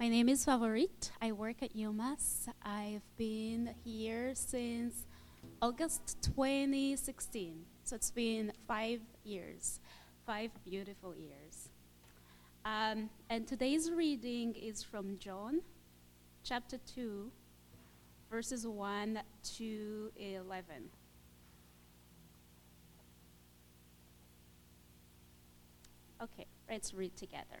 My name is Favorit. I work at UMass. I've been here since August 2016. So it's been five years, five beautiful years. Um, and today's reading is from John chapter 2, verses 1 to 11. Okay, let's read together.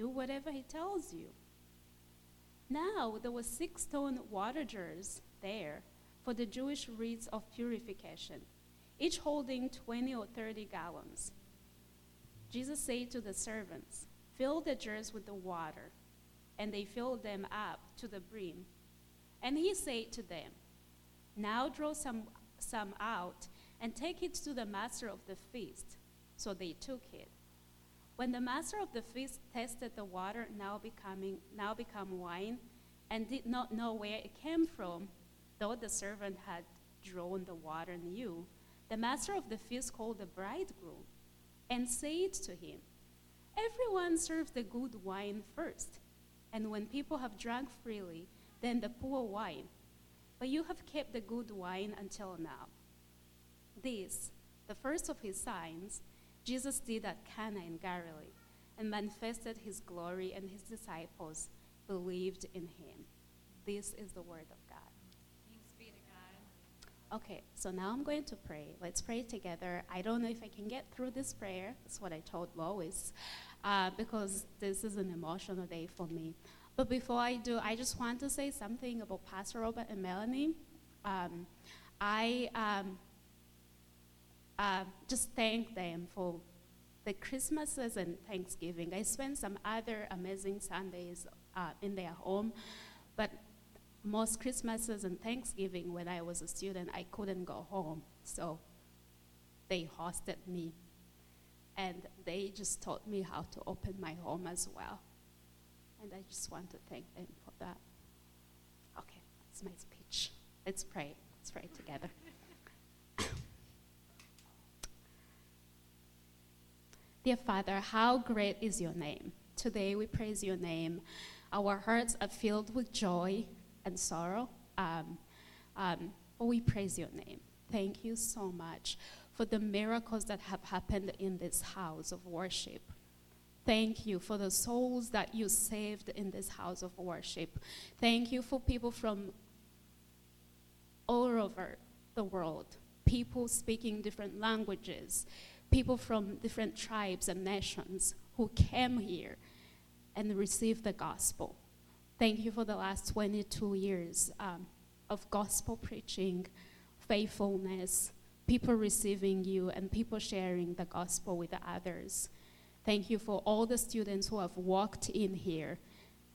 Do whatever he tells you. Now there were six stone water jars there for the Jewish rites of purification, each holding 20 or 30 gallons. Jesus said to the servants, Fill the jars with the water. And they filled them up to the brim. And he said to them, Now draw some, some out and take it to the master of the feast. So they took it. When the master of the feast tasted the water now becoming now become wine, and did not know where it came from, though the servant had drawn the water knew, the master of the feast called the bridegroom and said to him, Everyone serves the good wine first, and when people have drunk freely, then the poor wine. But you have kept the good wine until now. This, the first of his signs, Jesus did at Cana in Galilee, and manifested his glory, and his disciples believed in him. This is the word of God. Thanks be to God. Okay, so now I'm going to pray. Let's pray together. I don't know if I can get through this prayer. That's what I told Lois, uh, because this is an emotional day for me. But before I do, I just want to say something about Pastor Robert and Melanie. Um, I um, uh, just thank them for the Christmases and Thanksgiving. I spent some other amazing Sundays uh, in their home, but most Christmases and Thanksgiving when I was a student, I couldn't go home. So they hosted me. And they just taught me how to open my home as well. And I just want to thank them for that. Okay, that's my speech. Let's pray. Let's pray together. Dear Father, how great is your name. Today we praise your name. Our hearts are filled with joy and sorrow. Um, um, but we praise your name. Thank you so much for the miracles that have happened in this house of worship. Thank you for the souls that you saved in this house of worship. Thank you for people from all over the world, people speaking different languages, people from different tribes and nations who came here and received the gospel. Thank you for the last 22 years um, of gospel preaching, faithfulness, people receiving you, and people sharing the gospel with others. Thank you for all the students who have walked in here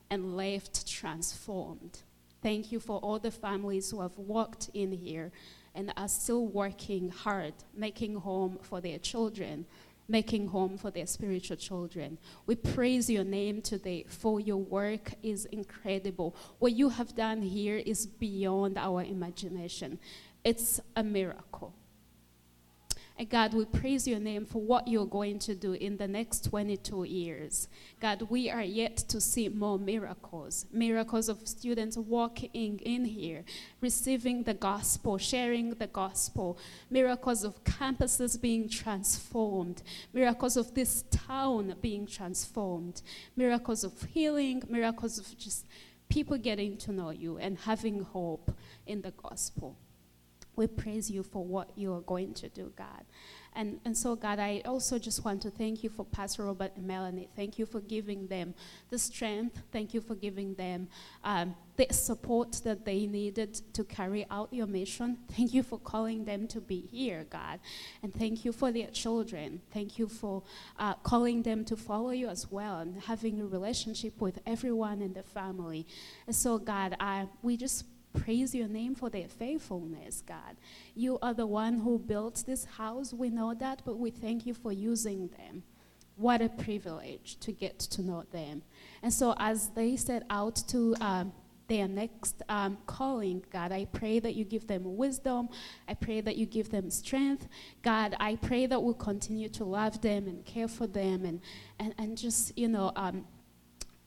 and left transformed. Thank you for all the families who have walked in here and are still working hard, making home for their children, making home for their spiritual children. We praise your name today, for your work is incredible. What you have done here is beyond our imagination, it's a miracle. And God, we praise your name for what you're going to do in the next 22 years. God, we are yet to see more miracles miracles of students walking in here, receiving the gospel, sharing the gospel, miracles of campuses being transformed, miracles of this town being transformed, miracles of healing, miracles of just people getting to know you and having hope in the gospel. We praise you for what you are going to do, God. And, and so, God, I also just want to thank you for Pastor Robert and Melanie. Thank you for giving them the strength. Thank you for giving them um, the support that they needed to carry out your mission. Thank you for calling them to be here, God. And thank you for their children. Thank you for uh, calling them to follow you as well and having a relationship with everyone in the family. And so, God, I, we just praise your name for their faithfulness, God. You are the one who built this house. We know that, but we thank you for using them. What a privilege to get to know them. And so, as they set out to um, their next um, calling, God, I pray that you give them wisdom. I pray that you give them strength. God, I pray that we'll continue to love them and care for them and, and, and just, you know, um,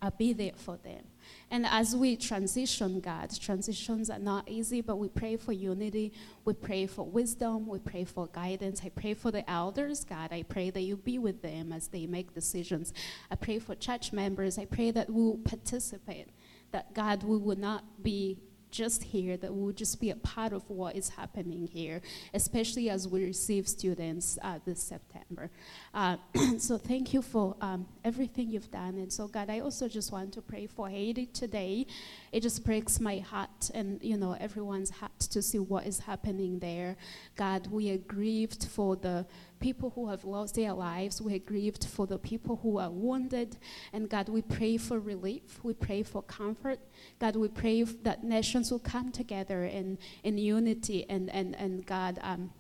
I'll be there for them. And as we transition, God, transitions are not easy, but we pray for unity. We pray for wisdom. We pray for guidance. I pray for the elders, God. I pray that you be with them as they make decisions. I pray for church members. I pray that we'll participate, that God, we will not be just here, that we'll just be a part of what is happening here, especially as we receive students uh, this September. Uh, so thank you for um, everything you've done. And so, God, I also just want to pray for Haiti today. It just breaks my heart and, you know, everyone's heart to see what is happening there. God, we are grieved for the people who have lost their lives. We're grieved for the people who are wounded. And God, we pray for relief. We pray for comfort. God, we pray that nations will come together in, in unity and, and, and God, um,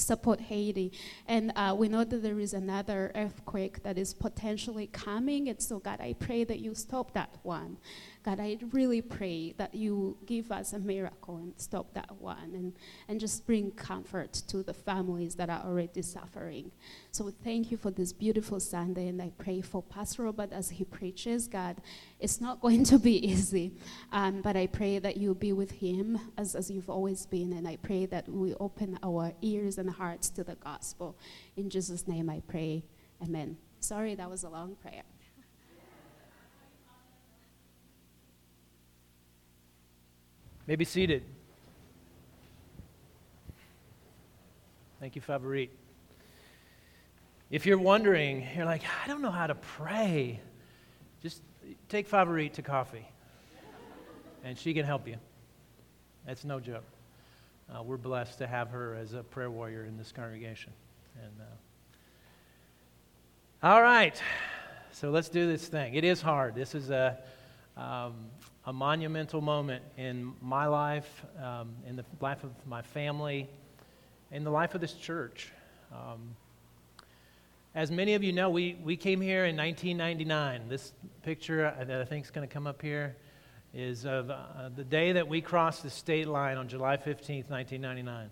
support Haiti. And uh, we know that there is another earthquake that is potentially coming. And so, God, I pray that you stop that one. God, I really pray that you give us a miracle and stop that one and, and just bring comfort to the families that are already suffering. So thank you for this beautiful Sunday, and I pray for Pastor Robert as he preaches. God, it's not going to be easy, um, but I pray that you'll be with him as, as you've always been, and I pray that we open our ears and hearts to the gospel. In Jesus' name I pray. Amen. Sorry, that was a long prayer. May be seated. Thank you, Favorit. If you're wondering, you're like, I don't know how to pray, just take Favorit to coffee, and she can help you. That's no joke. Uh, we're blessed to have her as a prayer warrior in this congregation. And uh, all right, so let's do this thing. It is hard. This is a um, a monumental moment in my life, um, in the life of my family, in the life of this church. Um, as many of you know, we, we came here in 1999. This picture that I think is going to come up here is of uh, the day that we crossed the state line on July 15th, 1999.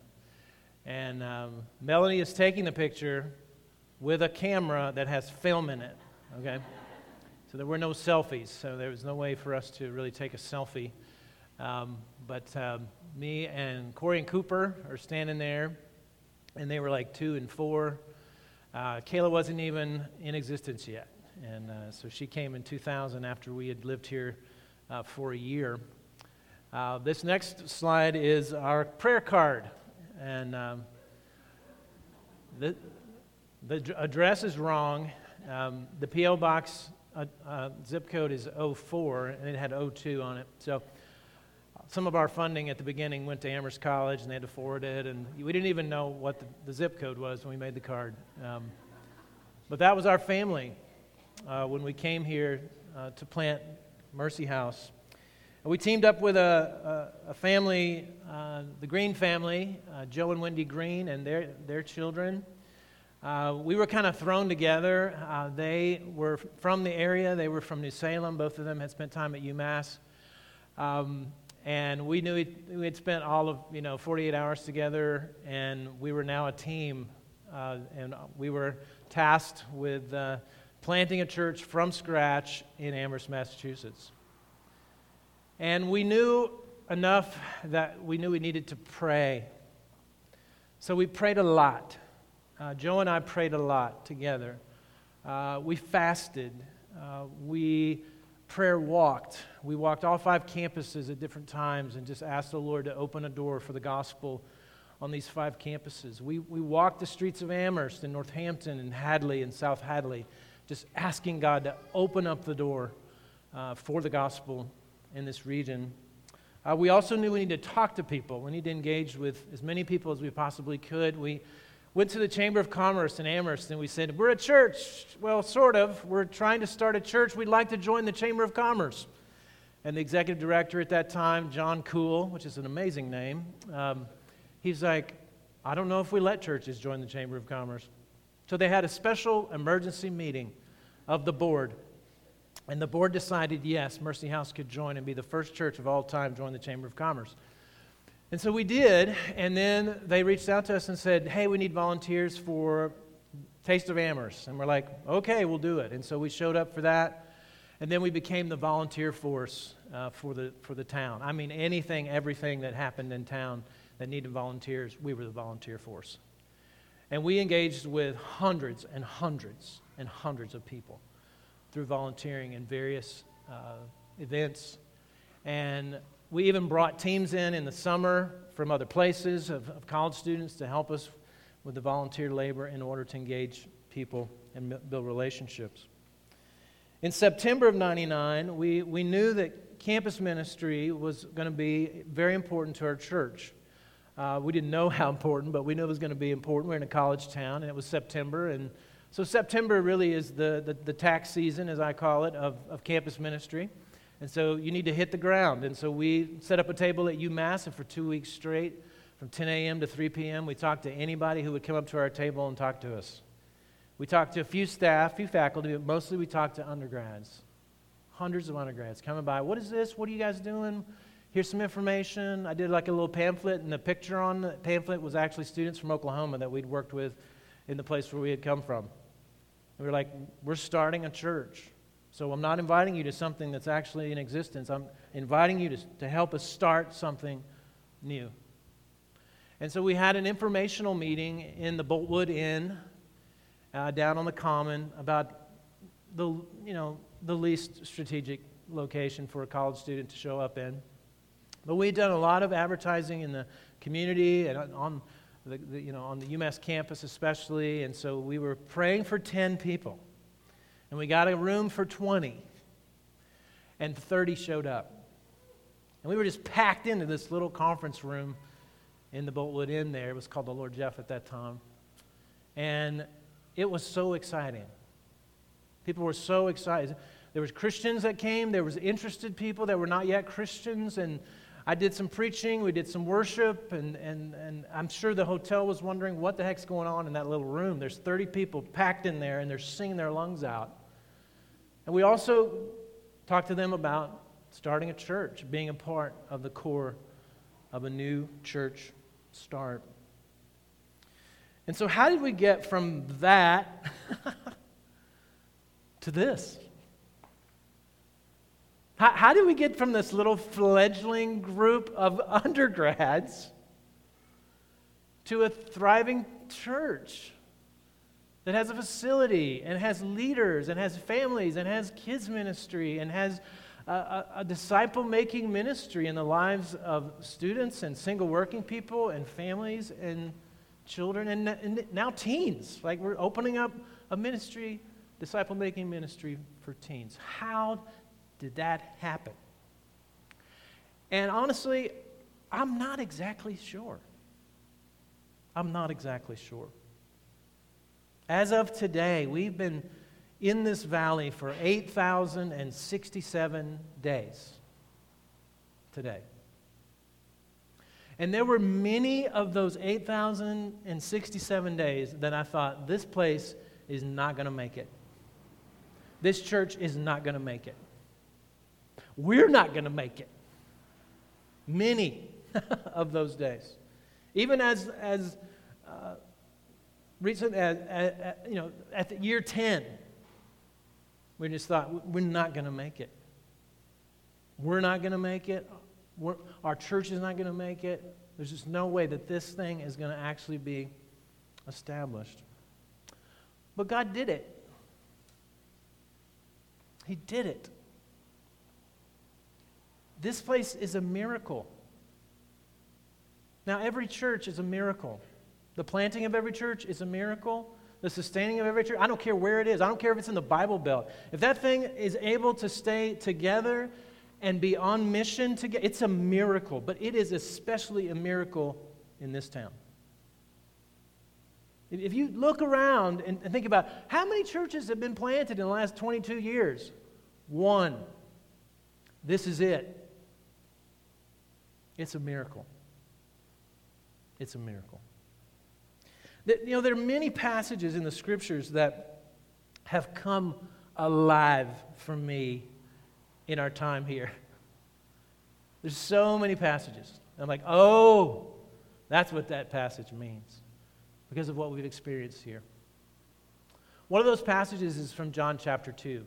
And um, Melanie is taking the picture with a camera that has film in it, okay? So there were no selfies, so there was no way for us to really take a selfie. Um, but um, me and Corey and Cooper are standing there, and they were like two and four. Uh, Kayla wasn't even in existence yet. And uh, so she came in 2000 after we had lived here uh, for a year. Uh, this next slide is our prayer card. And um, the, the address is wrong. Um, the P.O. box uh, uh, zip code is 04, and it had 02 on it. So some of our funding at the beginning went to Amherst College, and they had to forward it, and we didn't even know what the, the zip code was when we made the card. Um, but that was our family uh, when we came here uh, to plant Mercy House. We teamed up with a, a, a family, uh, the Green family, uh, Joe and Wendy Green, and their, their children. Uh, we were kind of thrown together. Uh, they were from the area, they were from New Salem. Both of them had spent time at UMass. Um, and we knew we had spent all of you know 48 hours together, and we were now a team. Uh, and we were tasked with uh, planting a church from scratch in Amherst, Massachusetts. And we knew enough that we knew we needed to pray. So we prayed a lot. Uh, Joe and I prayed a lot together. Uh, we fasted. Uh, we prayer walked. We walked all five campuses at different times and just asked the Lord to open a door for the gospel on these five campuses. We, we walked the streets of Amherst and Northampton and Hadley and South Hadley, just asking God to open up the door uh, for the gospel in this region. Uh, we also knew we needed to talk to people. We need to engage with as many people as we possibly could. We went to the Chamber of Commerce in Amherst and we said, We're a church. Well, sort of. We're trying to start a church. We'd like to join the Chamber of Commerce. And the executive director at that time, John Cool, which is an amazing name, um, he's like, I don't know if we let churches join the Chamber of Commerce. So they had a special emergency meeting of the board. And the board decided, yes, Mercy House could join and be the first church of all time join the Chamber of Commerce. And so we did, and then they reached out to us and said, hey, we need volunteers for Taste of Amherst. And we're like, okay, we'll do it. And so we showed up for that. And then we became the volunteer force uh, for, the, for the town. I mean, anything, everything that happened in town that needed volunteers, we were the volunteer force. And we engaged with hundreds and hundreds and hundreds of people through volunteering in various uh, events. And we even brought teams in in the summer from other places of, of college students to help us with the volunteer labor in order to engage people and build relationships. In September of 99, we, we knew that campus ministry was going to be very important to our church. Uh, we didn't know how important, but we knew it was going to be important. We're in a college town, and it was September. And so, September really is the, the, the tax season, as I call it, of, of campus ministry. And so, you need to hit the ground. And so, we set up a table at UMass, and for two weeks straight, from 10 a.m. to 3 p.m., we talked to anybody who would come up to our table and talk to us. We talked to a few staff, a few faculty, but mostly we talked to undergrads. Hundreds of undergrads coming by. What is this? What are you guys doing? Here's some information. I did like a little pamphlet, and the picture on the pamphlet was actually students from Oklahoma that we'd worked with in the place where we had come from. And we were like, we're starting a church. So I'm not inviting you to something that's actually in existence. I'm inviting you to, to help us start something new. And so we had an informational meeting in the Boltwood Inn uh, down on the common about the, you know, the least strategic location for a college student to show up in. But we'd done a lot of advertising in the community and on the, the, you know, on the UMass campus especially, and so we were praying for 10 people. And we got a room for 20, and 30 showed up. And we were just packed into this little conference room in the Boltwood Inn there. It was called the Lord Jeff at that time. And it was so exciting. People were so excited. There was Christians that came, there was interested people that were not yet Christians, and I did some preaching, we did some worship, and, and, and I'm sure the hotel was wondering what the heck's going on in that little room. There's 30 people packed in there, and they're singing their lungs out. And we also talked to them about starting a church, being a part of the core of a new church start. And so, how did we get from that to this? How, how did we get from this little fledgling group of undergrads to a thriving church that has a facility and has leaders and has families and has kids' ministry and has a, a, a disciple making ministry in the lives of students and single working people and families and children and, and now teens. Like we're opening up a ministry, disciple making ministry for teens. How did that happen? And honestly, I'm not exactly sure. I'm not exactly sure. As of today, we've been in this valley for 8,067 days today. And there were many of those 8,067 days that I thought, this place is not going to make it. This church is not going to make it. We're not going to make it. Many of those days. Even as, as uh, recent as, as, you know, at the year 10, we just thought, we're not going to make it. We're not going to make it. We're, our church is not going to make it. There's just no way that this thing is going to actually be established. But God did it. He did it. This place is a miracle. Now, every church is a miracle. The planting of every church is a miracle. The sustaining of every church, I don't care where it is. I don't care if it's in the Bible Belt. If that thing is able to stay together and be on mission together, it's a miracle. But it is especially a miracle in this town. If you look around and think about how many churches have been planted in the last 22 years, one. This is it. It's a miracle. It's a miracle. You know, there are many passages in the scriptures that have come alive for me in our time here. There's so many passages. I'm like, oh, that's what that passage means because of what we've experienced here. One of those passages is from John chapter 2.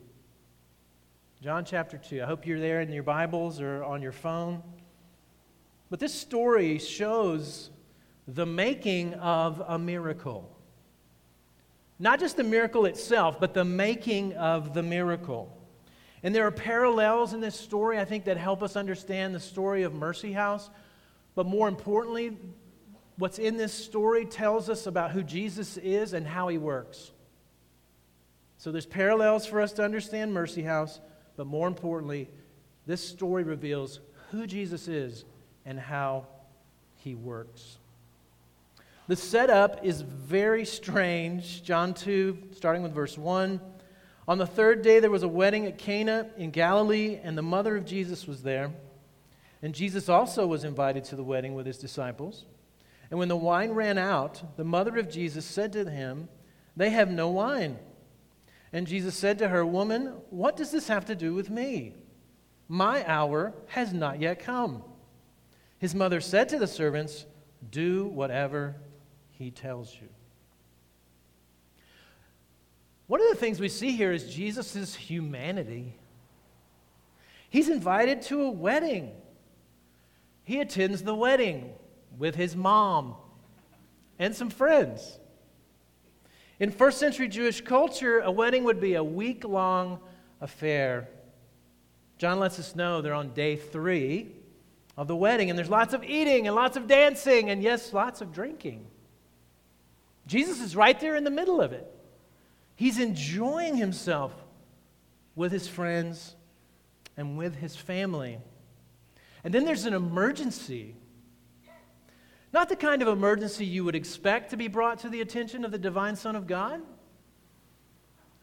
John chapter 2. I hope you're there in your Bibles or on your phone. But this story shows the making of a miracle. Not just the miracle itself, but the making of the miracle. And there are parallels in this story, I think, that help us understand the story of Mercy House. But more importantly, what's in this story tells us about who Jesus is and how he works. So there's parallels for us to understand Mercy House, but more importantly, this story reveals who Jesus is and how he works. The setup is very strange. John 2, starting with verse 1. On the third day, there was a wedding at Cana in Galilee, and the mother of Jesus was there. And Jesus also was invited to the wedding with his disciples. And when the wine ran out, the mother of Jesus said to him, They have no wine. And Jesus said to her, Woman, what does this have to do with me? My hour has not yet come. His mother said to the servants, Do whatever he tells you. One of the things we see here is Jesus' humanity. He's invited to a wedding. He attends the wedding with his mom and some friends. In first century Jewish culture, a wedding would be a week long affair. John lets us know they're on day three of the wedding, and there's lots of eating and lots of dancing, and yes, lots of drinking. Jesus is right there in the middle of it. He's enjoying himself with his friends and with his family. And then there's an emergency not the kind of emergency you would expect to be brought to the attention of the divine Son of God.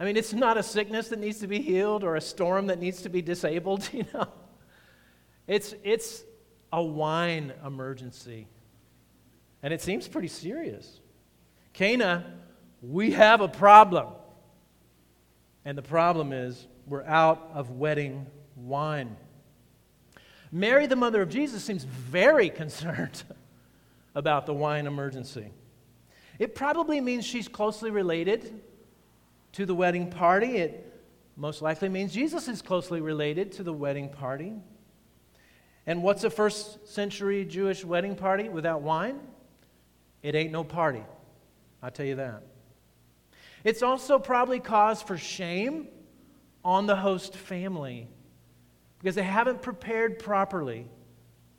I mean, it's not a sickness that needs to be healed or a storm that needs to be disabled, you know. It's, it's a wine emergency. And it seems pretty serious. Cana, we have a problem. And the problem is we're out of wedding wine. Mary, the mother of Jesus, seems very concerned about the wine emergency. It probably means she's closely related to the wedding party. It most likely means Jesus is closely related to the wedding party. And what's a first century Jewish wedding party without wine? It ain't no party. I'll tell you that. It's also probably cause for shame on the host family because they haven't prepared properly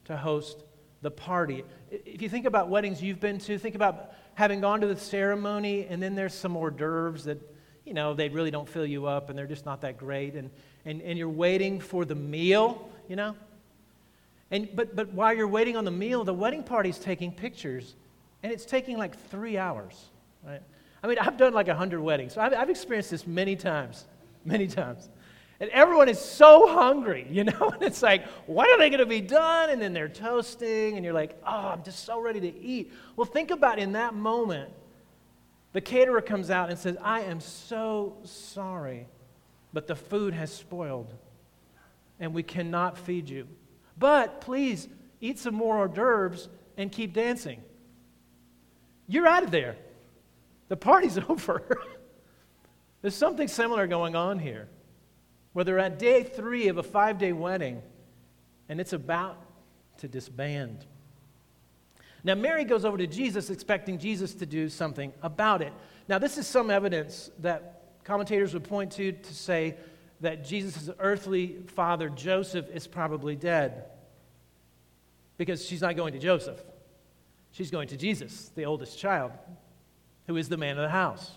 to host the party. If you think about weddings you've been to, think about having gone to the ceremony and then there's some hors d'oeuvres that, you know, they really don't fill you up and they're just not that great. And, and, and you're waiting for the meal, you know? And, but, but while you're waiting on the meal, the wedding party's taking pictures and it's taking like three hours, right? I mean, I've done like a hundred weddings, so I've, I've experienced this many times, many times. And everyone is so hungry, you know? And it's like, when are they going to be done? And then they're toasting, and you're like, oh, I'm just so ready to eat. Well, think about in that moment, the caterer comes out and says, I am so sorry, but the food has spoiled, and we cannot feed you. But please eat some more hors d'oeuvres and keep dancing. You're out of there. The party's over. There's something similar going on here where they're at day three of a five day wedding and it's about to disband. Now, Mary goes over to Jesus expecting Jesus to do something about it. Now, this is some evidence that commentators would point to to say that Jesus' earthly father, Joseph, is probably dead because she's not going to Joseph. She's going to Jesus, the oldest child, who is the man of the house.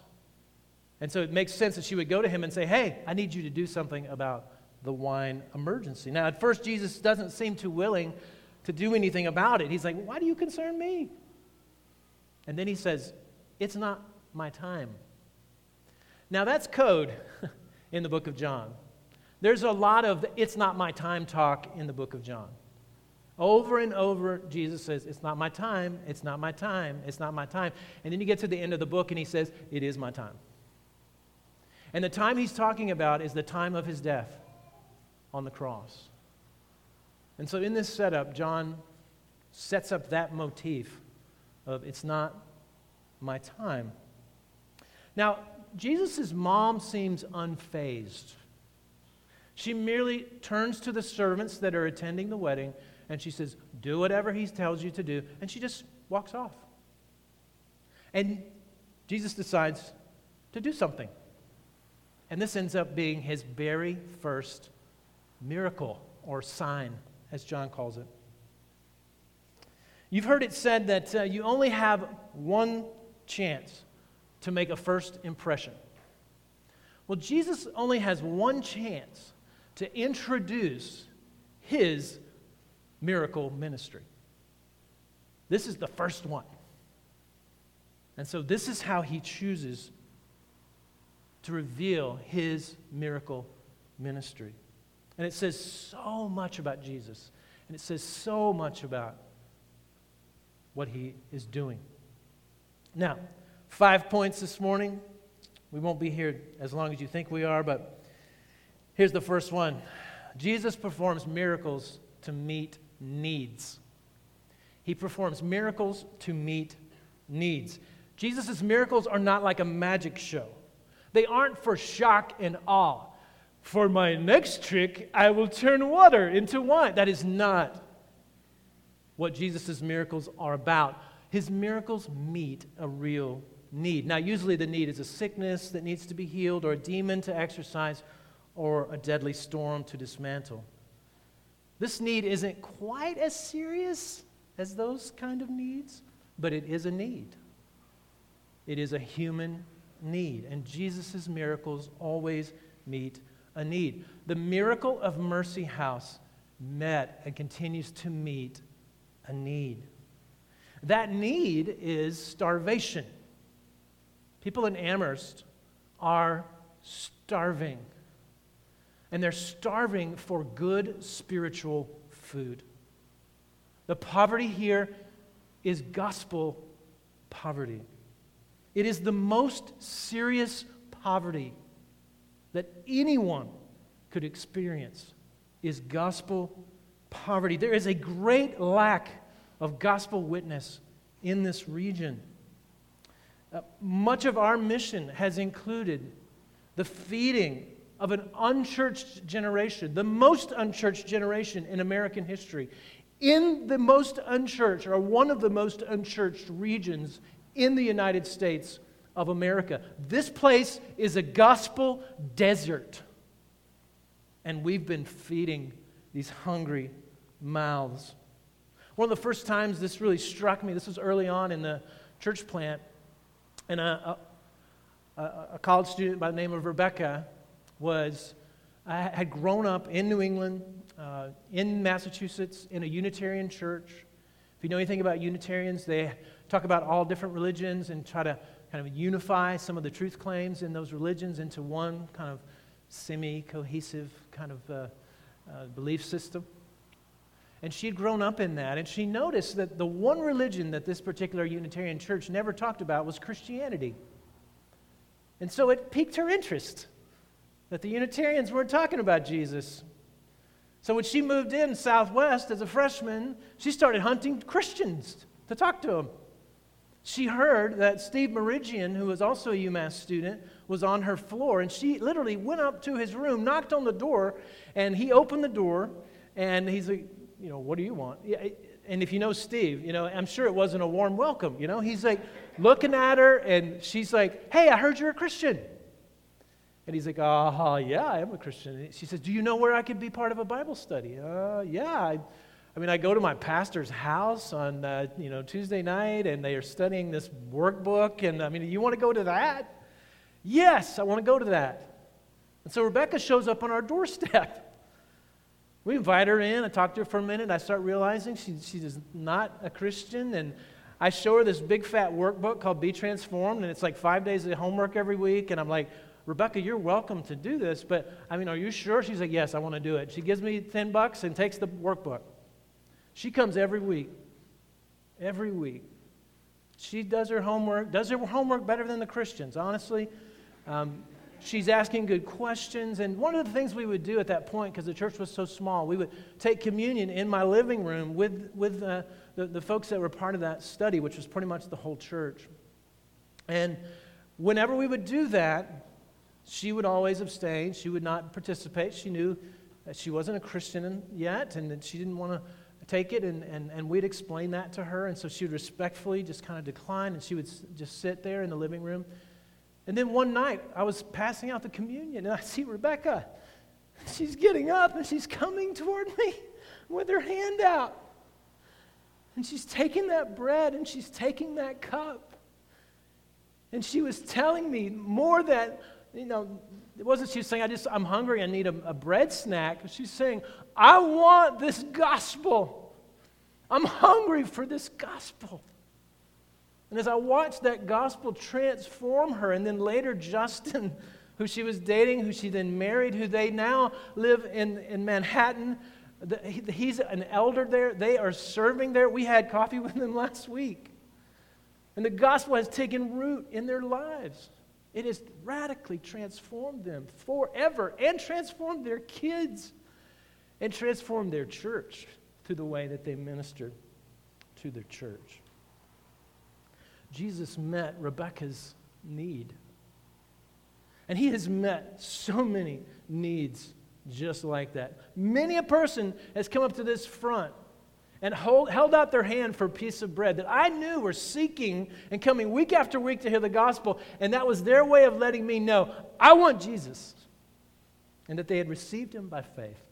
And so it makes sense that she would go to him and say, Hey, I need you to do something about the wine emergency. Now, at first, Jesus doesn't seem too willing to do anything about it. He's like, Why do you concern me? And then he says, It's not my time. Now, that's code in the book of John. There's a lot of it's not my time talk in the book of John. Over and over, Jesus says, It's not my time, it's not my time, it's not my time. And then you get to the end of the book and he says, It is my time. And the time he's talking about is the time of his death on the cross. And so in this setup, John sets up that motif of it's not my time. Now, Jesus' mom seems unfazed. She merely turns to the servants that are attending the wedding and she says, Do whatever he tells you to do. And she just walks off. And Jesus decides to do something. And this ends up being his very first miracle or sign, as John calls it. You've heard it said that uh, you only have one chance to make a first impression. Well, Jesus only has one chance to introduce his miracle ministry. This is the first one. And so, this is how he chooses to reveal his miracle ministry. And it says so much about Jesus, and it says so much about what he is doing. Now, five points this morning. We won't be here as long as you think we are, but here's the first one Jesus performs miracles to meet needs. He performs miracles to meet needs. Jesus' miracles are not like a magic show. They aren't for shock and awe. For my next trick, I will turn water into wine. That is not what Jesus' miracles are about. His miracles meet a real need. Now, usually the need is a sickness that needs to be healed, or a demon to exorcise, or a deadly storm to dismantle. This need isn't quite as serious as those kind of needs, but it is a need. It is a human need. And Jesus' miracles always meet a need. The miracle of Mercy House met and continues to meet a need. That need is starvation. People in Amherst are starving. And they're starving for good spiritual food. The poverty here is gospel poverty. It is the most serious poverty that anyone could experience is gospel poverty. There is a great lack of gospel witness in this region. Uh, much of our mission has included the feeding of an unchurched generation, the most unchurched generation in American history. In the most unchurched, or one of the most unchurched regions in the United States of America. This place is a gospel desert. And we've been feeding these hungry mouths. One of the first times this really struck me, this was early on in the church plant, and a, a, a college student by the name of Rebecca was, I had grown up in New England, uh, in Massachusetts, in a Unitarian church. If you know anything about Unitarians, they talk about all different religions and try to kind of unify some of the truth claims in those religions into one kind of semi cohesive kind of uh, uh, belief system. And she had grown up in that, and she noticed that the one religion that this particular Unitarian church never talked about was Christianity. And so it piqued her interest that the Unitarians weren't talking about Jesus. So when she moved in Southwest as a freshman, she started hunting Christians to talk to them she heard that Steve Meridian, who was also a UMass student, was on her floor. And she literally went up to his room, knocked on the door, and he opened the door. And he's like, you know, what do you want? And if you know Steve, you know, I'm sure it wasn't a warm welcome. You know, he's like looking at her, and she's like, hey, I heard you're a Christian. And he's like, uh, yeah, I am a Christian. And she says, do you know where I could be part of a Bible study? Uh, yeah, I, I mean, I go to my pastor's house on uh, you know Tuesday night, and they are studying this workbook. And I mean, you want to go to that? Yes, I want to go to that. And so Rebecca shows up on our doorstep. We invite her in. I talk to her for a minute. I start realizing she, she is not a Christian. And I show her this big fat workbook called Be Transformed. And it's like five days of homework every week. And I'm like, Rebecca, you're welcome to do this. But I mean, are you sure? She's like, Yes, I want to do it. She gives me 10 bucks and takes the workbook. She comes every week. Every week. She does her homework, does her homework better than the Christians, honestly. Um, she's asking good questions. And one of the things we would do at that point, because the church was so small, we would take communion in my living room with, with uh, the, the folks that were part of that study, which was pretty much the whole church. And whenever we would do that, she would always abstain. She would not participate. She knew that she wasn't a Christian yet and that she didn't want to take it. And, and, and we'd explain that to her. And so she would respectfully just kind of decline and she would just sit there in the living room and then one night, I was passing out the communion, and I see Rebecca. She's getting up and she's coming toward me with her hand out. And she's taking that bread and she's taking that cup. And she was telling me more that, you know, it wasn't she saying, I just, I'm hungry, I need a, a bread snack. She's saying, I want this gospel. I'm hungry for this gospel. And as I watched that gospel transform her, and then later Justin, who she was dating, who she then married, who they now live in, in Manhattan, he's an elder there. They are serving there. We had coffee with them last week. And the gospel has taken root in their lives. It has radically transformed them forever and transformed their kids and transformed their church through the way that they ministered to their church. Jesus met Rebecca's need. And he has met so many needs just like that. Many a person has come up to this front and hold, held out their hand for a piece of bread that I knew were seeking and coming week after week to hear the gospel, and that was their way of letting me know I want Jesus. And that they had received him by faith.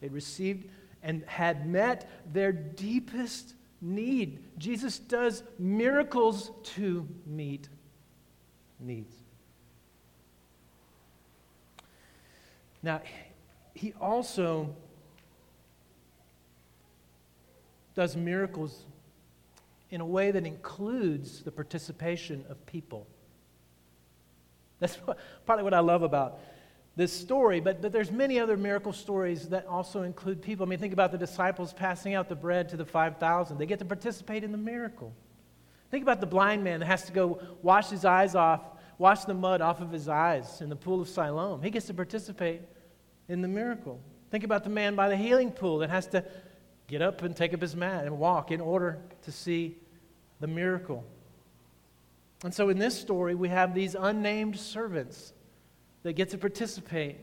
They'd received and had met their deepest need. Jesus does miracles to meet needs. Now, he also does miracles in a way that includes the participation of people. That's partly what I love about this story, but, but there's many other miracle stories that also include people. I mean, think about the disciples passing out the bread to the 5,000. They get to participate in the miracle. Think about the blind man that has to go wash his eyes off, wash the mud off of his eyes in the pool of Siloam. He gets to participate in the miracle. Think about the man by the healing pool that has to get up and take up his mat and walk in order to see the miracle. And so in this story, we have these unnamed servants that get to participate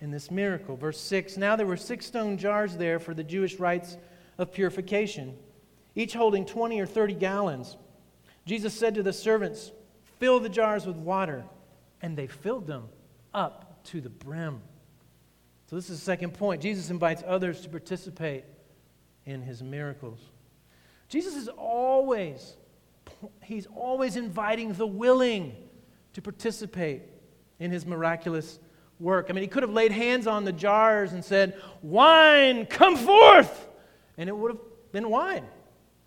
in this miracle. Verse 6 Now there were six stone jars there for the Jewish rites of purification, each holding 20 or 30 gallons. Jesus said to the servants, Fill the jars with water. And they filled them up to the brim. So, this is the second point. Jesus invites others to participate in his miracles. Jesus is always, he's always inviting the willing to participate in his miraculous work. I mean, he could have laid hands on the jars and said, Wine, come forth! And it would have been wine.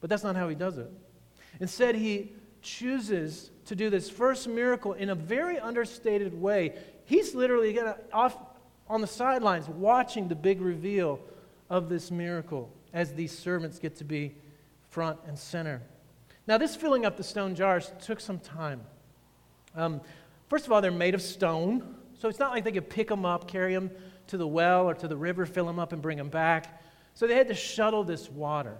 But that's not how he does it. Instead, he chooses to do this first miracle in a very understated way. He's literally off on the sidelines watching the big reveal of this miracle as these servants get to be front and center. Now, this filling up the stone jars took some time. Um, First of all, they're made of stone, so it's not like they could pick them up, carry them to the well or to the river, fill them up, and bring them back. So they had to shuttle this water.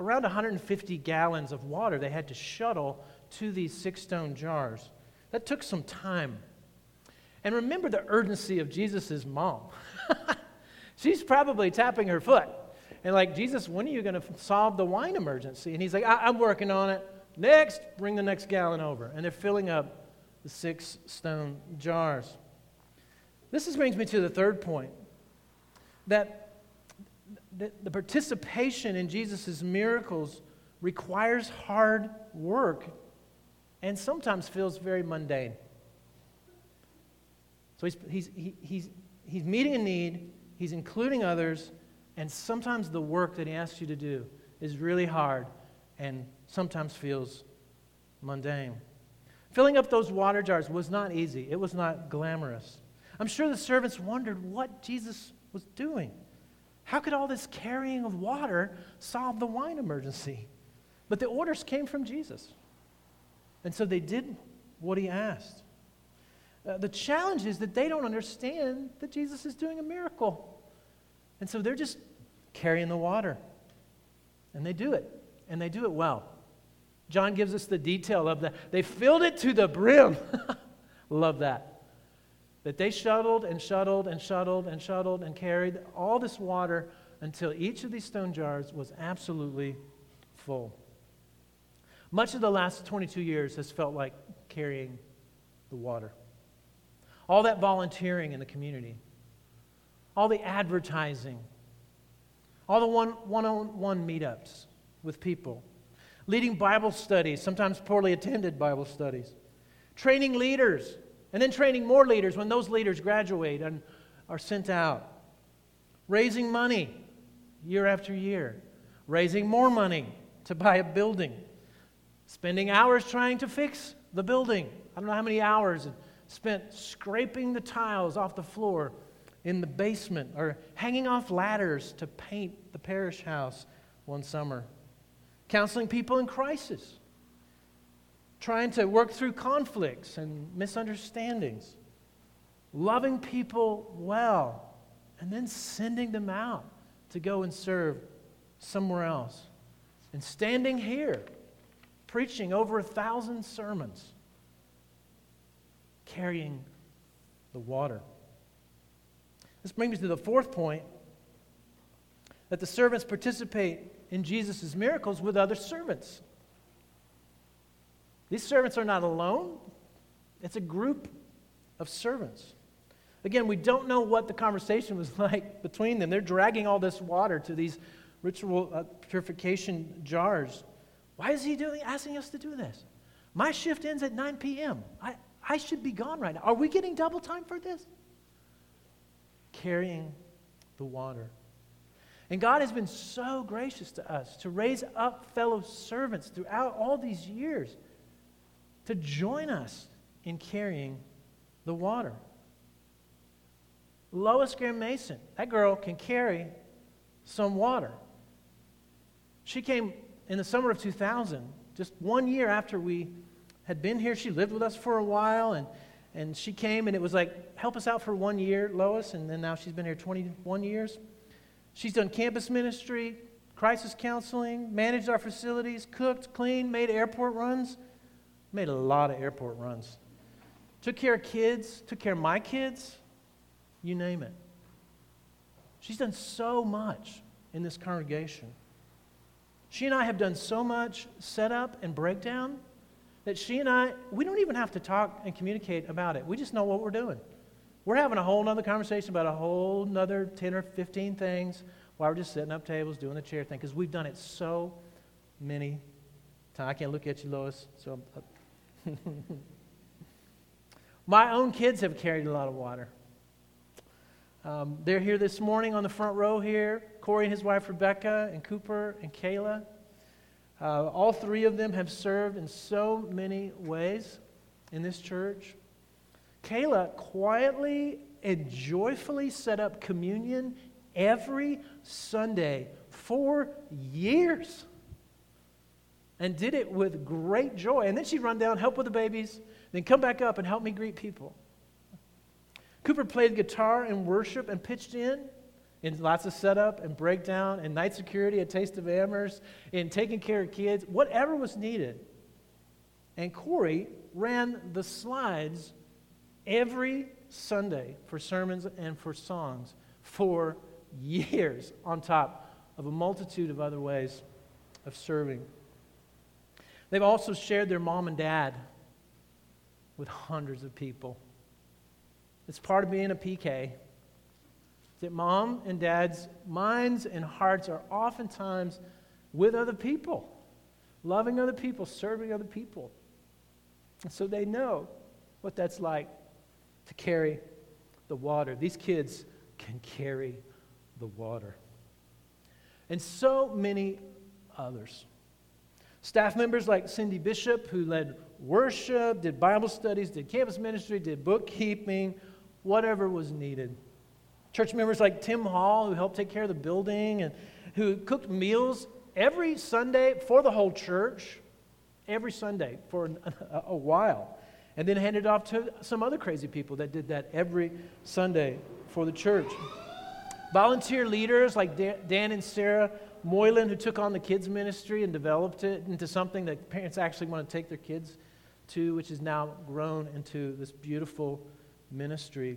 Around 150 gallons of water they had to shuttle to these six stone jars. That took some time. And remember the urgency of Jesus' mom. She's probably tapping her foot. And like, Jesus, when are you going to solve the wine emergency? And he's like, I- am working on it. Next, bring the next gallon over. And they're filling up the six stone jars. This brings me to the third point that the, the participation in Jesus' miracles requires hard work and sometimes feels very mundane. So he's, he's, he, he's, he's meeting a need, he's including others, and sometimes the work that he asks you to do is really hard and sometimes feels mundane. Filling up those water jars was not easy, it was not glamorous. I'm sure the servants wondered what Jesus was doing. How could all this carrying of water solve the wine emergency? But the orders came from Jesus. And so they did what he asked. Uh, the challenge is that they don't understand that Jesus is doing a miracle. And so they're just carrying the water. And they do it. And they do it well. John gives us the detail of that. They filled it to the brim. Love that. That they shuttled and shuttled and shuttled and shuttled and carried all this water until each of these stone jars was absolutely full. Much of the last 22 years has felt like carrying the water. All that volunteering in the community, all the advertising, all the one on one meetups with people, leading Bible studies, sometimes poorly attended Bible studies, training leaders, and then training more leaders when those leaders graduate and are sent out, raising money year after year, raising more money to buy a building, spending hours trying to fix the building. I don't know how many hours spent scraping the tiles off the floor in the basement or hanging off ladders to paint the parish house one summer counseling people in crisis, trying to work through conflicts and misunderstandings, loving people well, and then sending them out to go and serve somewhere else. And standing here, preaching over a thousand sermons, carrying the water. This brings me to the fourth point that the servants participate in Jesus' miracles with other servants. These servants are not alone, it's a group of servants. Again, we don't know what the conversation was like between them. They're dragging all this water to these ritual uh, purification jars. Why is he doing, asking us to do this? My shift ends at 9 p.m. I, I should be gone right now. Are we getting double time for this? Carrying the water. And God has been so gracious to us to raise up fellow servants throughout all these years to join us in carrying the water. Lois Graham Mason, that girl can carry some water. She came in the summer of 2000, just one year after we had been here. She lived with us for a while, and, and she came, and it was like, help us out for one year, Lois, and then now she's been here 21 years. She's done campus ministry, crisis counseling, managed our facilities, cooked, cleaned, made airport runs. Made a lot of airport runs. Took care of kids, took care of my kids, you name it. She's done so much in this congregation. She and I have done so much setup and breakdown that she and I, we don't even have to talk and communicate about it. We just know what we're doing. We're having a whole nother conversation about a whole nother 10 or 15 things while we're just setting up tables, doing the chair thing, because we've done it so many times. I can't look at you, Lois. So, my own kids have carried a lot of water. Um, they're here this morning on the front row here. Corey and his wife Rebecca, and Cooper and Kayla. Uh, all three of them have served in so many ways in this church. Kayla quietly and joyfully set up communion every Sunday for years and did it with great joy. And then she'd run down, help with the babies, then come back up and help me greet people. Cooper played guitar and worship and pitched in in lots of setup and breakdown and night security at Taste of Amherst in taking care of kids, whatever was needed. And Corey ran the slides every Sunday for sermons and for songs for years, on top of a multitude of other ways of serving. They've also shared their mom and dad with hundreds of people. It's part of being a PK. That mom and dad's minds and hearts are oftentimes with other people, loving other people, serving other people. And so they know what that's like to carry the water. These kids can carry the water. And so many others. Staff members like Cindy Bishop, who led worship, did Bible studies, did campus ministry, did bookkeeping, whatever was needed. Church members like Tim Hall, who helped take care of the building and who cooked meals every Sunday for the whole church, every Sunday for a, while, and then handed off to some other crazy people that did that every Sunday for the church. Volunteer leaders like Dan and Sarah Moylan, who took on the kids' ministry and developed it into something that parents actually want to take their kids to, which has now grown into this beautiful ministry.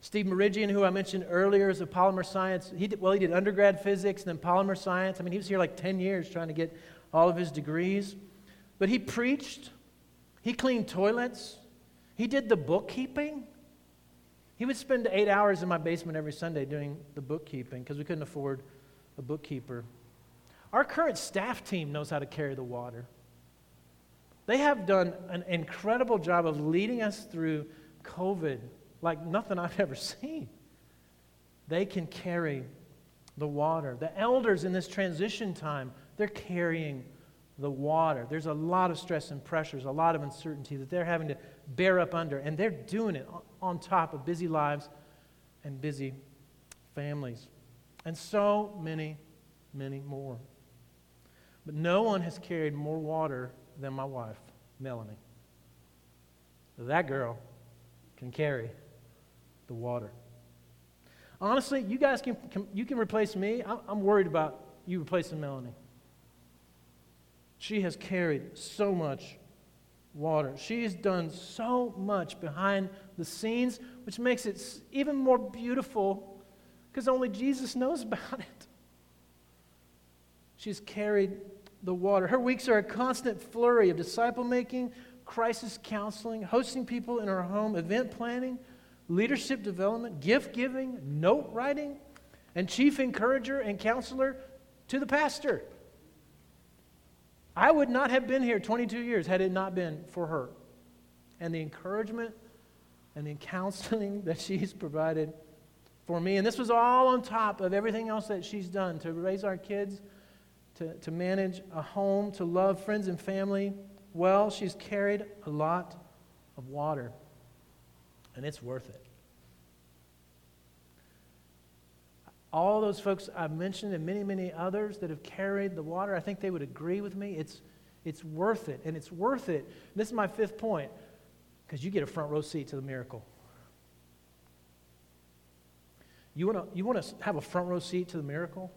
Steve Meridian, who I mentioned earlier, is a polymer science. He did, well, he did undergrad physics and then polymer science. I mean, he was here like 10 years trying to get all of his degrees. But he preached, he cleaned toilets, he did the bookkeeping. He would spend eight hours in my basement every Sunday doing the bookkeeping because we couldn't afford a bookkeeper. Our current staff team knows how to carry the water. They have done an incredible job of leading us through COVID like nothing I've ever seen. They can carry the water. The elders in this transition time, they're carrying the water. There's a lot of stress and pressures, a lot of uncertainty that they're having to bear up under, and they're doing it on top of busy lives and busy families. And so many, many more. But no one has carried more water than my wife, Melanie. That girl can carry the water. Honestly, you guys can, can you can replace me. I'm, I'm worried about you replacing Melanie. She has carried so much water. She's done so much behind the scenes, which makes it even more beautiful because only Jesus knows about it. She's carried the water. Her weeks are a constant flurry of disciple making, crisis counseling, hosting people in her home, event planning, leadership development, gift giving, note writing, and chief encourager and counselor to the pastor. I would not have been here 22 years had it not been for her and the encouragement and the counseling that she's provided for me. And this was all on top of everything else that she's done to raise our kids to, to manage a home, to love friends and family well. She's carried a lot of water, and it's worth it. All those folks I've mentioned and many, many others that have carried the water, I think they would agree with me. It's, it's worth it, and it's worth it. This is my fifth point because you get a front row seat to the miracle. You want to you want to have a front row seat to the miracle?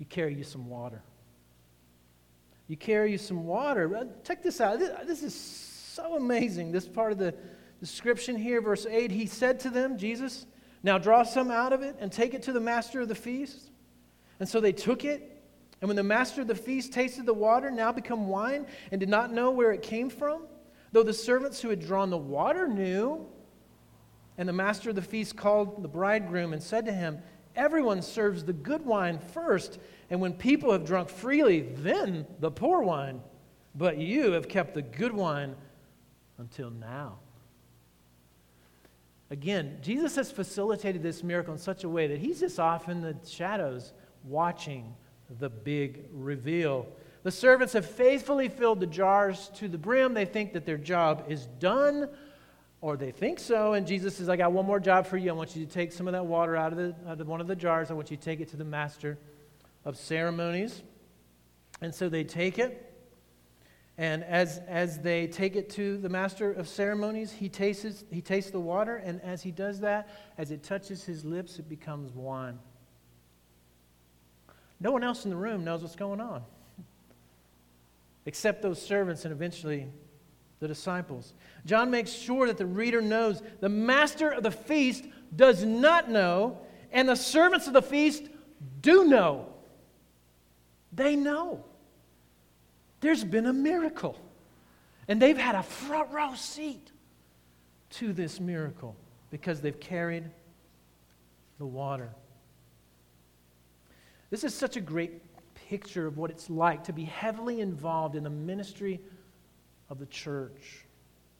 you carry you some water. You carry you some water. Check this out. This is so amazing. This part of the description here, verse 8, he said to them, Jesus, now draw some out of it and take it to the master of the feast. And so they took it. And when the master of the feast tasted the water, now become wine, and did not know where it came from, though the servants who had drawn the water knew, and the master of the feast called the bridegroom and said to him, Everyone serves the good wine first, and when people have drunk freely, then the poor wine. But you have kept the good wine until now. Again, Jesus has facilitated this miracle in such a way that he's just off in the shadows watching the big reveal. The servants have faithfully filled the jars to the brim. They think that their job is done or they think so, and Jesus says, I got one more job for you. I want you to take some of that water out of, the, out of one of the jars. I want you to take it to the master of ceremonies. And so they take it. And as, as they take it to the master of ceremonies, he tastes, he tastes the water. And as he does that, as it touches his lips, it becomes wine. No one else in the room knows what's going on, except those servants and eventually the disciples. John makes sure that the reader knows the master of the feast does not know, and the servants of the feast do know. They know. There's been a miracle. And they've had a front row seat to this miracle because they've carried the water. This is such a great picture of what it's like to be heavily involved in the ministry of the church,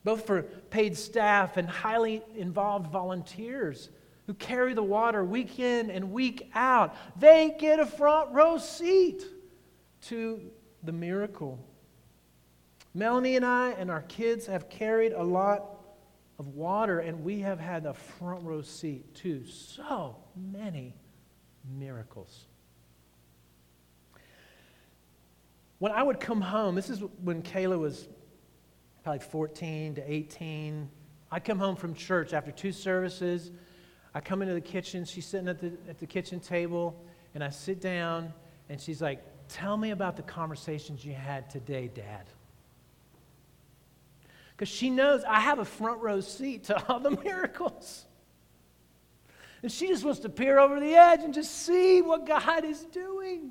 both for paid staff and highly involved volunteers who carry the water week in and week out. They get a front row seat to the miracle. Melanie and I and our kids have carried a lot of water, and we have had a front row seat to so many miracles. When I would come home, this is when Kayla was probably 14 to 18. I'd come home from church after two services. I come into the kitchen. She's sitting at the, at the kitchen table, and I sit down, and she's like, Tell me about the conversations you had today, Dad. Because she knows I have a front row seat to all the miracles. And she just wants to peer over the edge and just see what God is doing.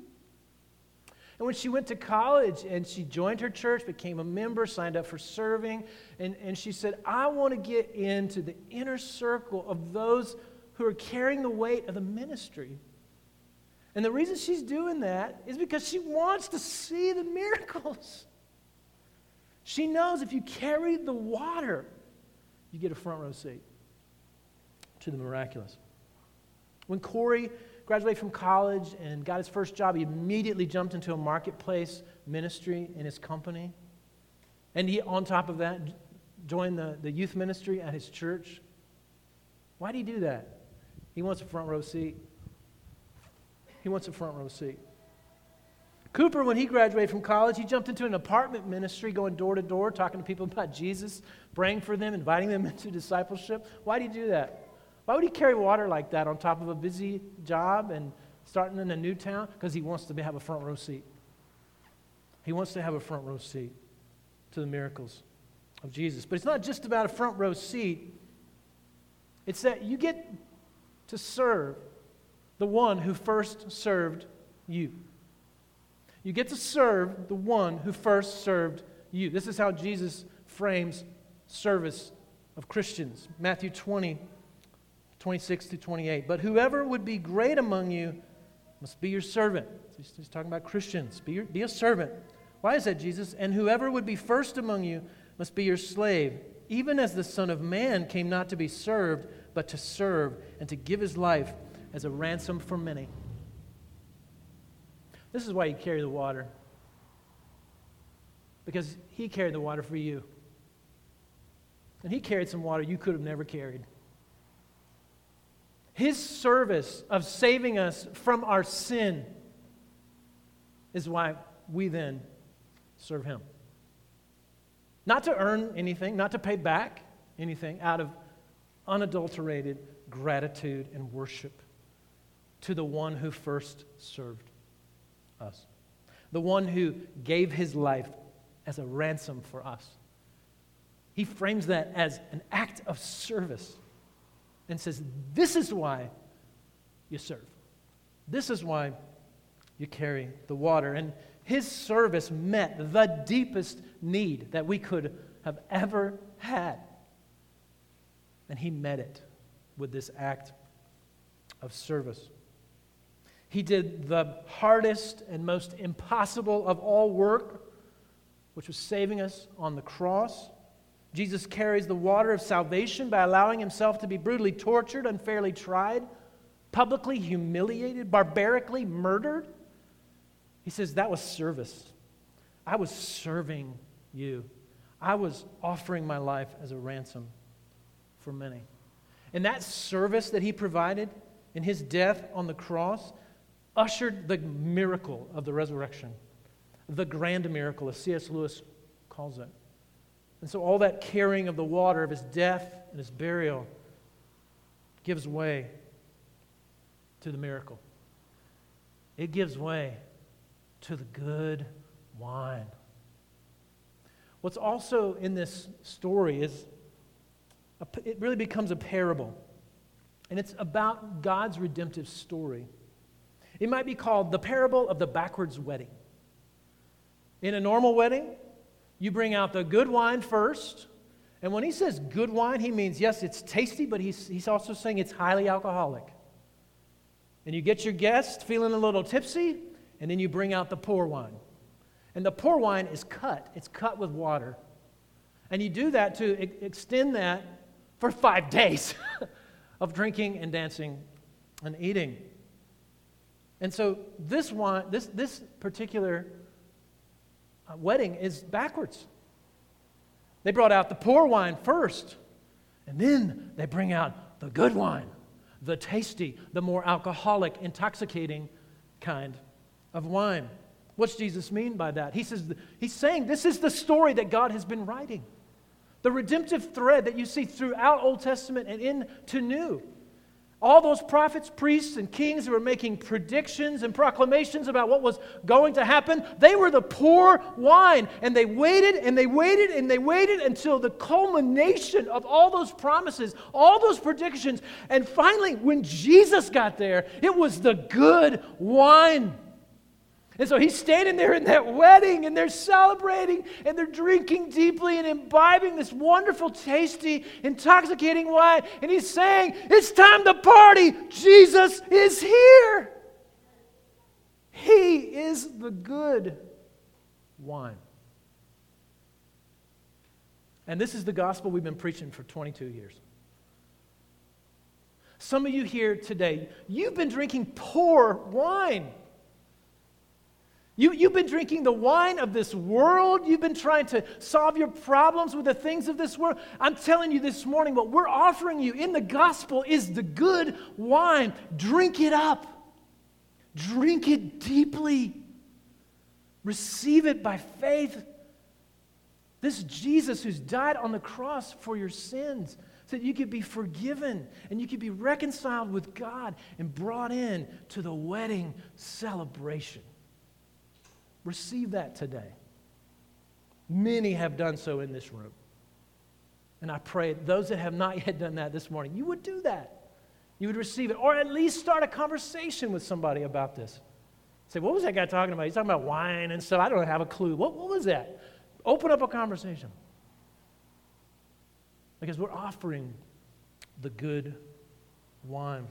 And when she went to college and she joined her church, became a member, signed up for serving, and, and she said, I want to get into the inner circle of those who are carrying the weight of the ministry. And the reason she's doing that is because she wants to see the miracles. She knows if you carry the water, you get a front row seat to the miraculous. When Corey graduated from college and got his first job, he immediately jumped into a marketplace ministry in his company. And he, on top of that, joined the, the youth ministry at his church. Why did he do that? He wants a front row seat. He wants a front row seat. Cooper, when he graduated from college, he jumped into an apartment ministry, going door to door, talking to people about Jesus, praying for them, inviting them into discipleship. Why did he do that? Why would he carry water like that on top of a busy job and starting in a new town? Because he wants to have a front row seat. He wants to have a front row seat to the miracles of Jesus. But it's not just about a front row seat, it's that you get to serve the one who first served you. You get to serve the one who first served you. This is how Jesus frames service of Christians. Matthew 20, 26 to 28. But whoever would be great among you must be your servant. He's talking about Christians. Be, your, be a servant. Why is that, Jesus? And whoever would be first among you must be your slave, even as the Son of Man came not to be served, but to serve and to give his life as a ransom for many. This is why you carry the water. Because he carried the water for you. And he carried some water you could have never carried. His service of saving us from our sin is why we then serve him. Not to earn anything, not to pay back anything, out of unadulterated gratitude and worship to the one who first served us, the one who gave his life as a ransom for us. He frames that as an act of service and says, This is why you serve. This is why you carry the water. And his service met the deepest need that we could have ever had. And he met it with this act of service. He did the hardest and most impossible of all work, which was saving us on the cross. Jesus carries the water of salvation by allowing himself to be brutally tortured, unfairly tried, publicly humiliated, barbarically murdered. He says, That was service. I was serving you. I was offering my life as a ransom for many. And that service that he provided in his death on the cross ushered the miracle of the resurrection, the grand miracle, as C.S. Lewis calls it. And so, all that carrying of the water of his death and his burial gives way to the miracle. It gives way to the good wine. What's also in this story is a, it really becomes a parable. And it's about God's redemptive story. It might be called the parable of the backwards wedding. In a normal wedding, you bring out the good wine first. And when he says good wine, he means, yes, it's tasty, but he's, he's also saying it's highly alcoholic. And you get your guest feeling a little tipsy, and then you bring out the poor wine. And the poor wine is cut, it's cut with water. And you do that to e- extend that for five days of drinking and dancing and eating. And so this wine, this, this particular uh, wedding is backwards. They brought out the poor wine first, and then they bring out the good wine, the tasty, the more alcoholic, intoxicating kind of wine. What's Jesus mean by that? He says he's saying this is the story that God has been writing. The redemptive thread that you see throughout Old Testament and into New. All those prophets, priests, and kings who were making predictions and proclamations about what was going to happen, they were the poor wine. And they waited and they waited and they waited until the culmination of all those promises, all those predictions. And finally, when Jesus got there, it was the good wine. And so he's standing there in that wedding and they're celebrating and they're drinking deeply and imbibing this wonderful, tasty, intoxicating wine. And he's saying, It's time to party. Jesus is here. He is the good wine. And this is the gospel we've been preaching for 22 years. Some of you here today, you've been drinking poor wine. You, you've been drinking the wine of this world. You've been trying to solve your problems with the things of this world. I'm telling you this morning, what we're offering you in the gospel is the good wine. Drink it up, drink it deeply, receive it by faith. This Jesus who's died on the cross for your sins so that you could be forgiven and you could be reconciled with God and brought in to the wedding celebration. Receive that today. Many have done so in this room. And I pray those that have not yet done that this morning, you would do that. You would receive it, or at least start a conversation with somebody about this. Say, what was that guy talking about? He's talking about wine and stuff. I don't have a clue. What, what was that? Open up a conversation. Because we're offering the good wine.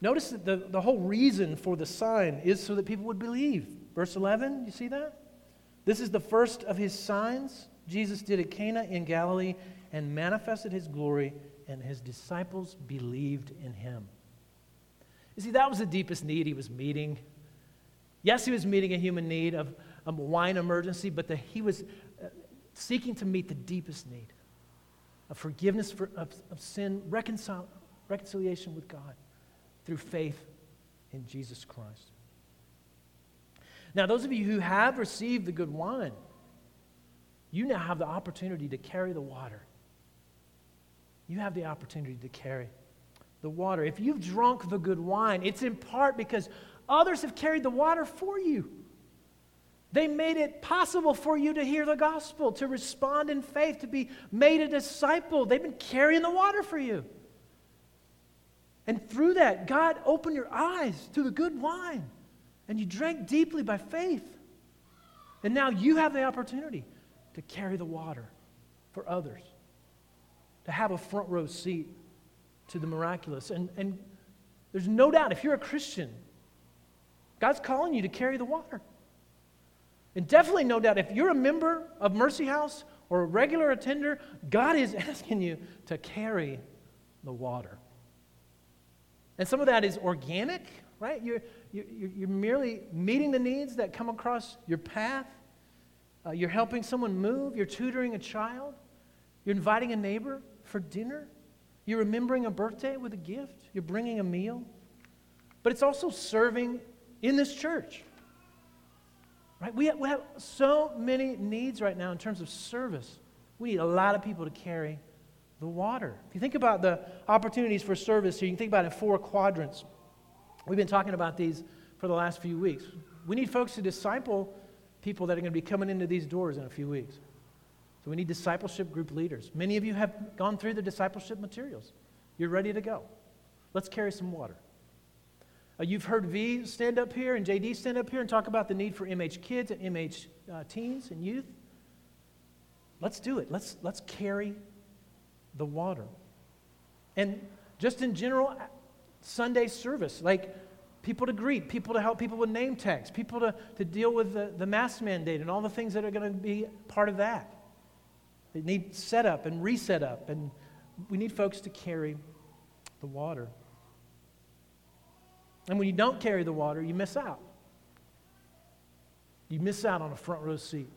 Notice that the, the whole reason for the sign is so that people would believe. Verse 11, you see that? This is the first of his signs Jesus did at Cana in Galilee and manifested his glory, and his disciples believed in him. You see, that was the deepest need he was meeting. Yes, he was meeting a human need of a wine emergency, but the, he was uh, seeking to meet the deepest need of forgiveness for, of, of sin, reconcil, reconciliation with God through faith in Jesus Christ. Now, those of you who have received the good wine, you now have the opportunity to carry the water. You have the opportunity to carry the water. If you've drunk the good wine, it's in part because others have carried the water for you. They made it possible for you to hear the gospel, to respond in faith, to be made a disciple. They've been carrying the water for you. And through that, God opened your eyes to the good wine and you drank deeply by faith. And now you have the opportunity to carry the water for others, to have a front row seat to the miraculous. And, and there's no doubt, if you're a Christian, God's calling you to carry the water. And definitely, no doubt, if you're a member of Mercy House or a regular attender, God is asking you to carry the water. And some of that is organic, right? You're, you're, merely meeting the needs that come across your path. Uh, you're helping someone move. You're tutoring a child. You're inviting a neighbor for dinner. You're remembering a birthday with a gift. You're bringing a meal. But it's also serving in this church. Right? We have, we have so many needs right now in terms of service. We need a lot of people to carry the water. If you think about the opportunities for service here, you can think about it in four quadrants. We've been talking about these for the last few weeks. We need folks to disciple people that are going to be coming into these doors in a few weeks. So we need discipleship group leaders. Many of you have gone through the discipleship materials. You're ready to go. Let's carry some water. Uh, you've heard V stand up here and JD stand up here and talk about the need for MH kids and MH uh, teens and youth. Let's do it. Let's, let's carry the water. And just in general, Sunday service, like people to greet, people to help people with name tags, people to, to deal with the, the mask mandate and all the things that are going to be part of that. They need set up and reset up, and we need folks to carry the water. And when you don't carry the water, you miss out. You miss out on a front row seat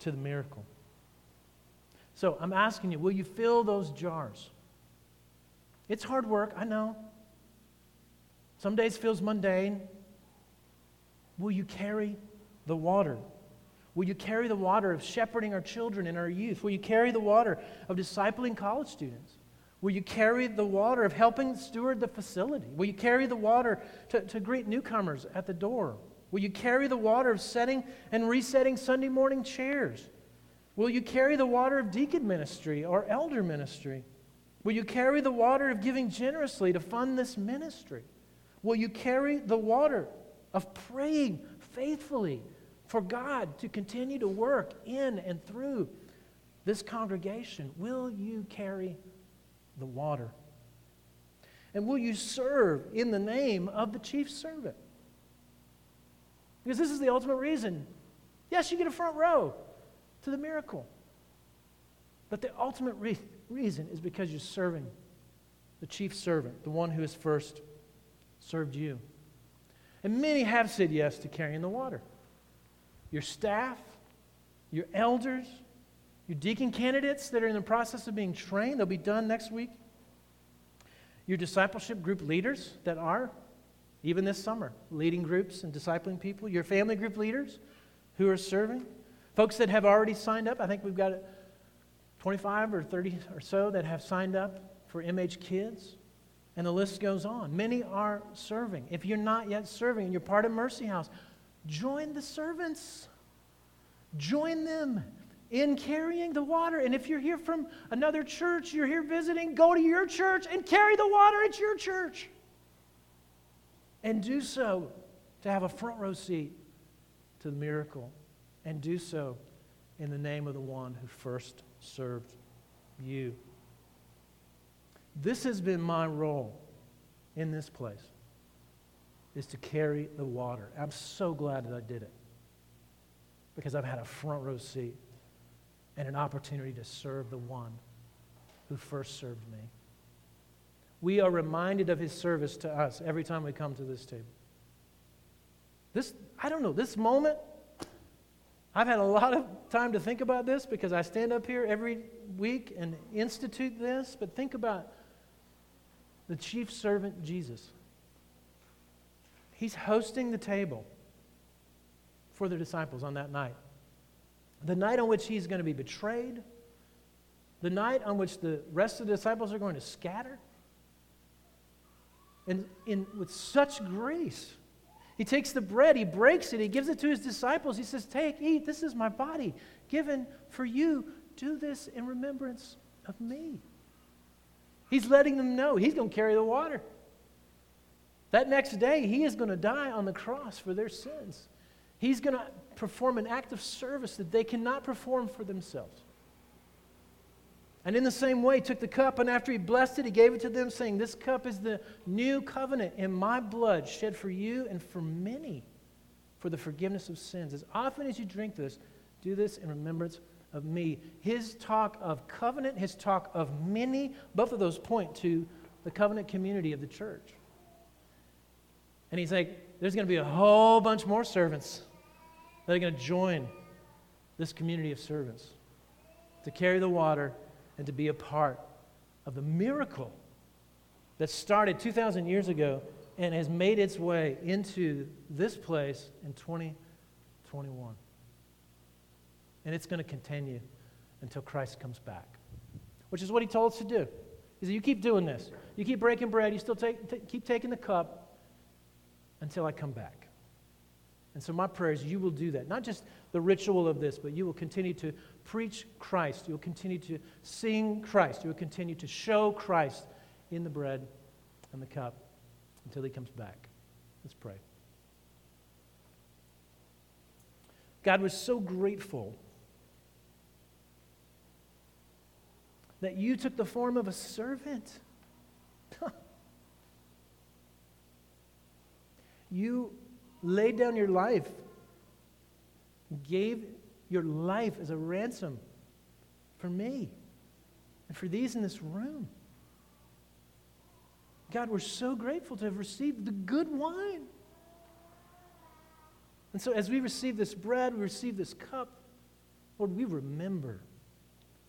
to the miracle. So I'm asking you, will you fill those jars? It's hard work, I know. Some days feels mundane. Will you carry the water? Will you carry the water of shepherding our children and our youth? Will you carry the water of discipling college students? Will you carry the water of helping steward the facility? Will you carry the water to, to greet newcomers at the door? Will you carry the water of setting and resetting Sunday morning chairs? Will you carry the water of deacon ministry or elder ministry? Will you carry the water of giving generously to fund this ministry? Will you carry the water of praying faithfully for God to continue to work in and through this congregation? Will you carry the water? And will you serve in the name of the chief servant? Because this is the ultimate reason. Yes, you get a front row to the miracle. But the ultimate re- reason is because you're serving the chief servant, the one who is first served you. And many have said yes to carrying the water. Your staff, your elders, your deacon candidates that are in the process of being trained, they'll be done next week. Your discipleship group leaders that are, even this summer, leading groups and discipling people. Your family group leaders who are serving. Folks that have already signed up, I think we've got 25 or 30 or so that have signed up for MH Kids. And the list goes on. Many are serving. If you're not yet serving and you're part of Mercy House, join the servants. Join them in carrying the water. And if you're here from another church, you're here visiting, go to your church and carry the water at your church. And do so to have a front row seat to the miracle. And do so in the name of the one who first served you. This has been my role in this place is to carry the water. I'm so glad that I did it because I've had a front row seat and an opportunity to serve the one who first served me. We are reminded of his service to us every time we come to this table. This, I don't know, this moment, I've had a lot of time to think about this because I stand up here every week and institute this, but think about the chief servant, Jesus. He's hosting the table for the disciples on that night. The night on which he's going to be betrayed, the night on which the rest of the disciples are going to scatter. And in, with such grace, he takes the bread, he breaks it, he gives it to his disciples. He says, Take, eat, this is my body given for you. Do this in remembrance of me. He's letting them know he's going to carry the water. That next day, he is going to die on the cross for their sins. He's going to perform an act of service that they cannot perform for themselves. And in the same way, he took the cup, and after he blessed it, he gave it to them, saying, This cup is the new covenant in my blood, shed for you and for many for the forgiveness of sins. As often as you drink this, do this in remembrance of me. His talk of covenant, his talk of many, both of those point to the covenant community of the church. And he's like, there's going to be a whole bunch more servants that are going to join this community of servants to carry the water and to be a part of the miracle that started 2,000 years ago and has made its way into this place in 2021. And it's going to continue until Christ comes back, which is what he told us to do. He said, You keep doing this. You keep breaking bread. You still take, t- keep taking the cup until I come back. And so, my prayer is you will do that. Not just the ritual of this, but you will continue to preach Christ. You'll continue to sing Christ. You will continue to show Christ in the bread and the cup until he comes back. Let's pray. God was so grateful that you took the form of a servant. You laid down your life, gave your life as a ransom for me and for these in this room. God, we're so grateful to have received the good wine. And so, as we receive this bread, we receive this cup, Lord, we remember.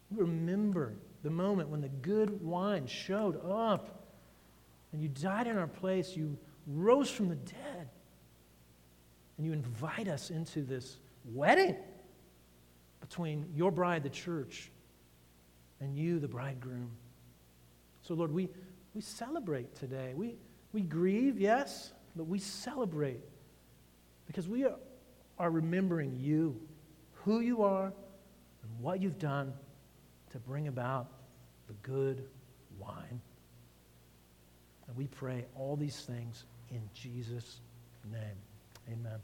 We remember the moment when the good wine showed up and you died in our place. You rose from the dead. And you invite us into this wedding between your bride, the church, and you, the bridegroom. So, Lord, we, we celebrate today. We, we grieve, yes, but we celebrate because we are, are remembering you, who you are, and what you've done to bring about the good wine. And we pray all these things in Jesus' name. Amen.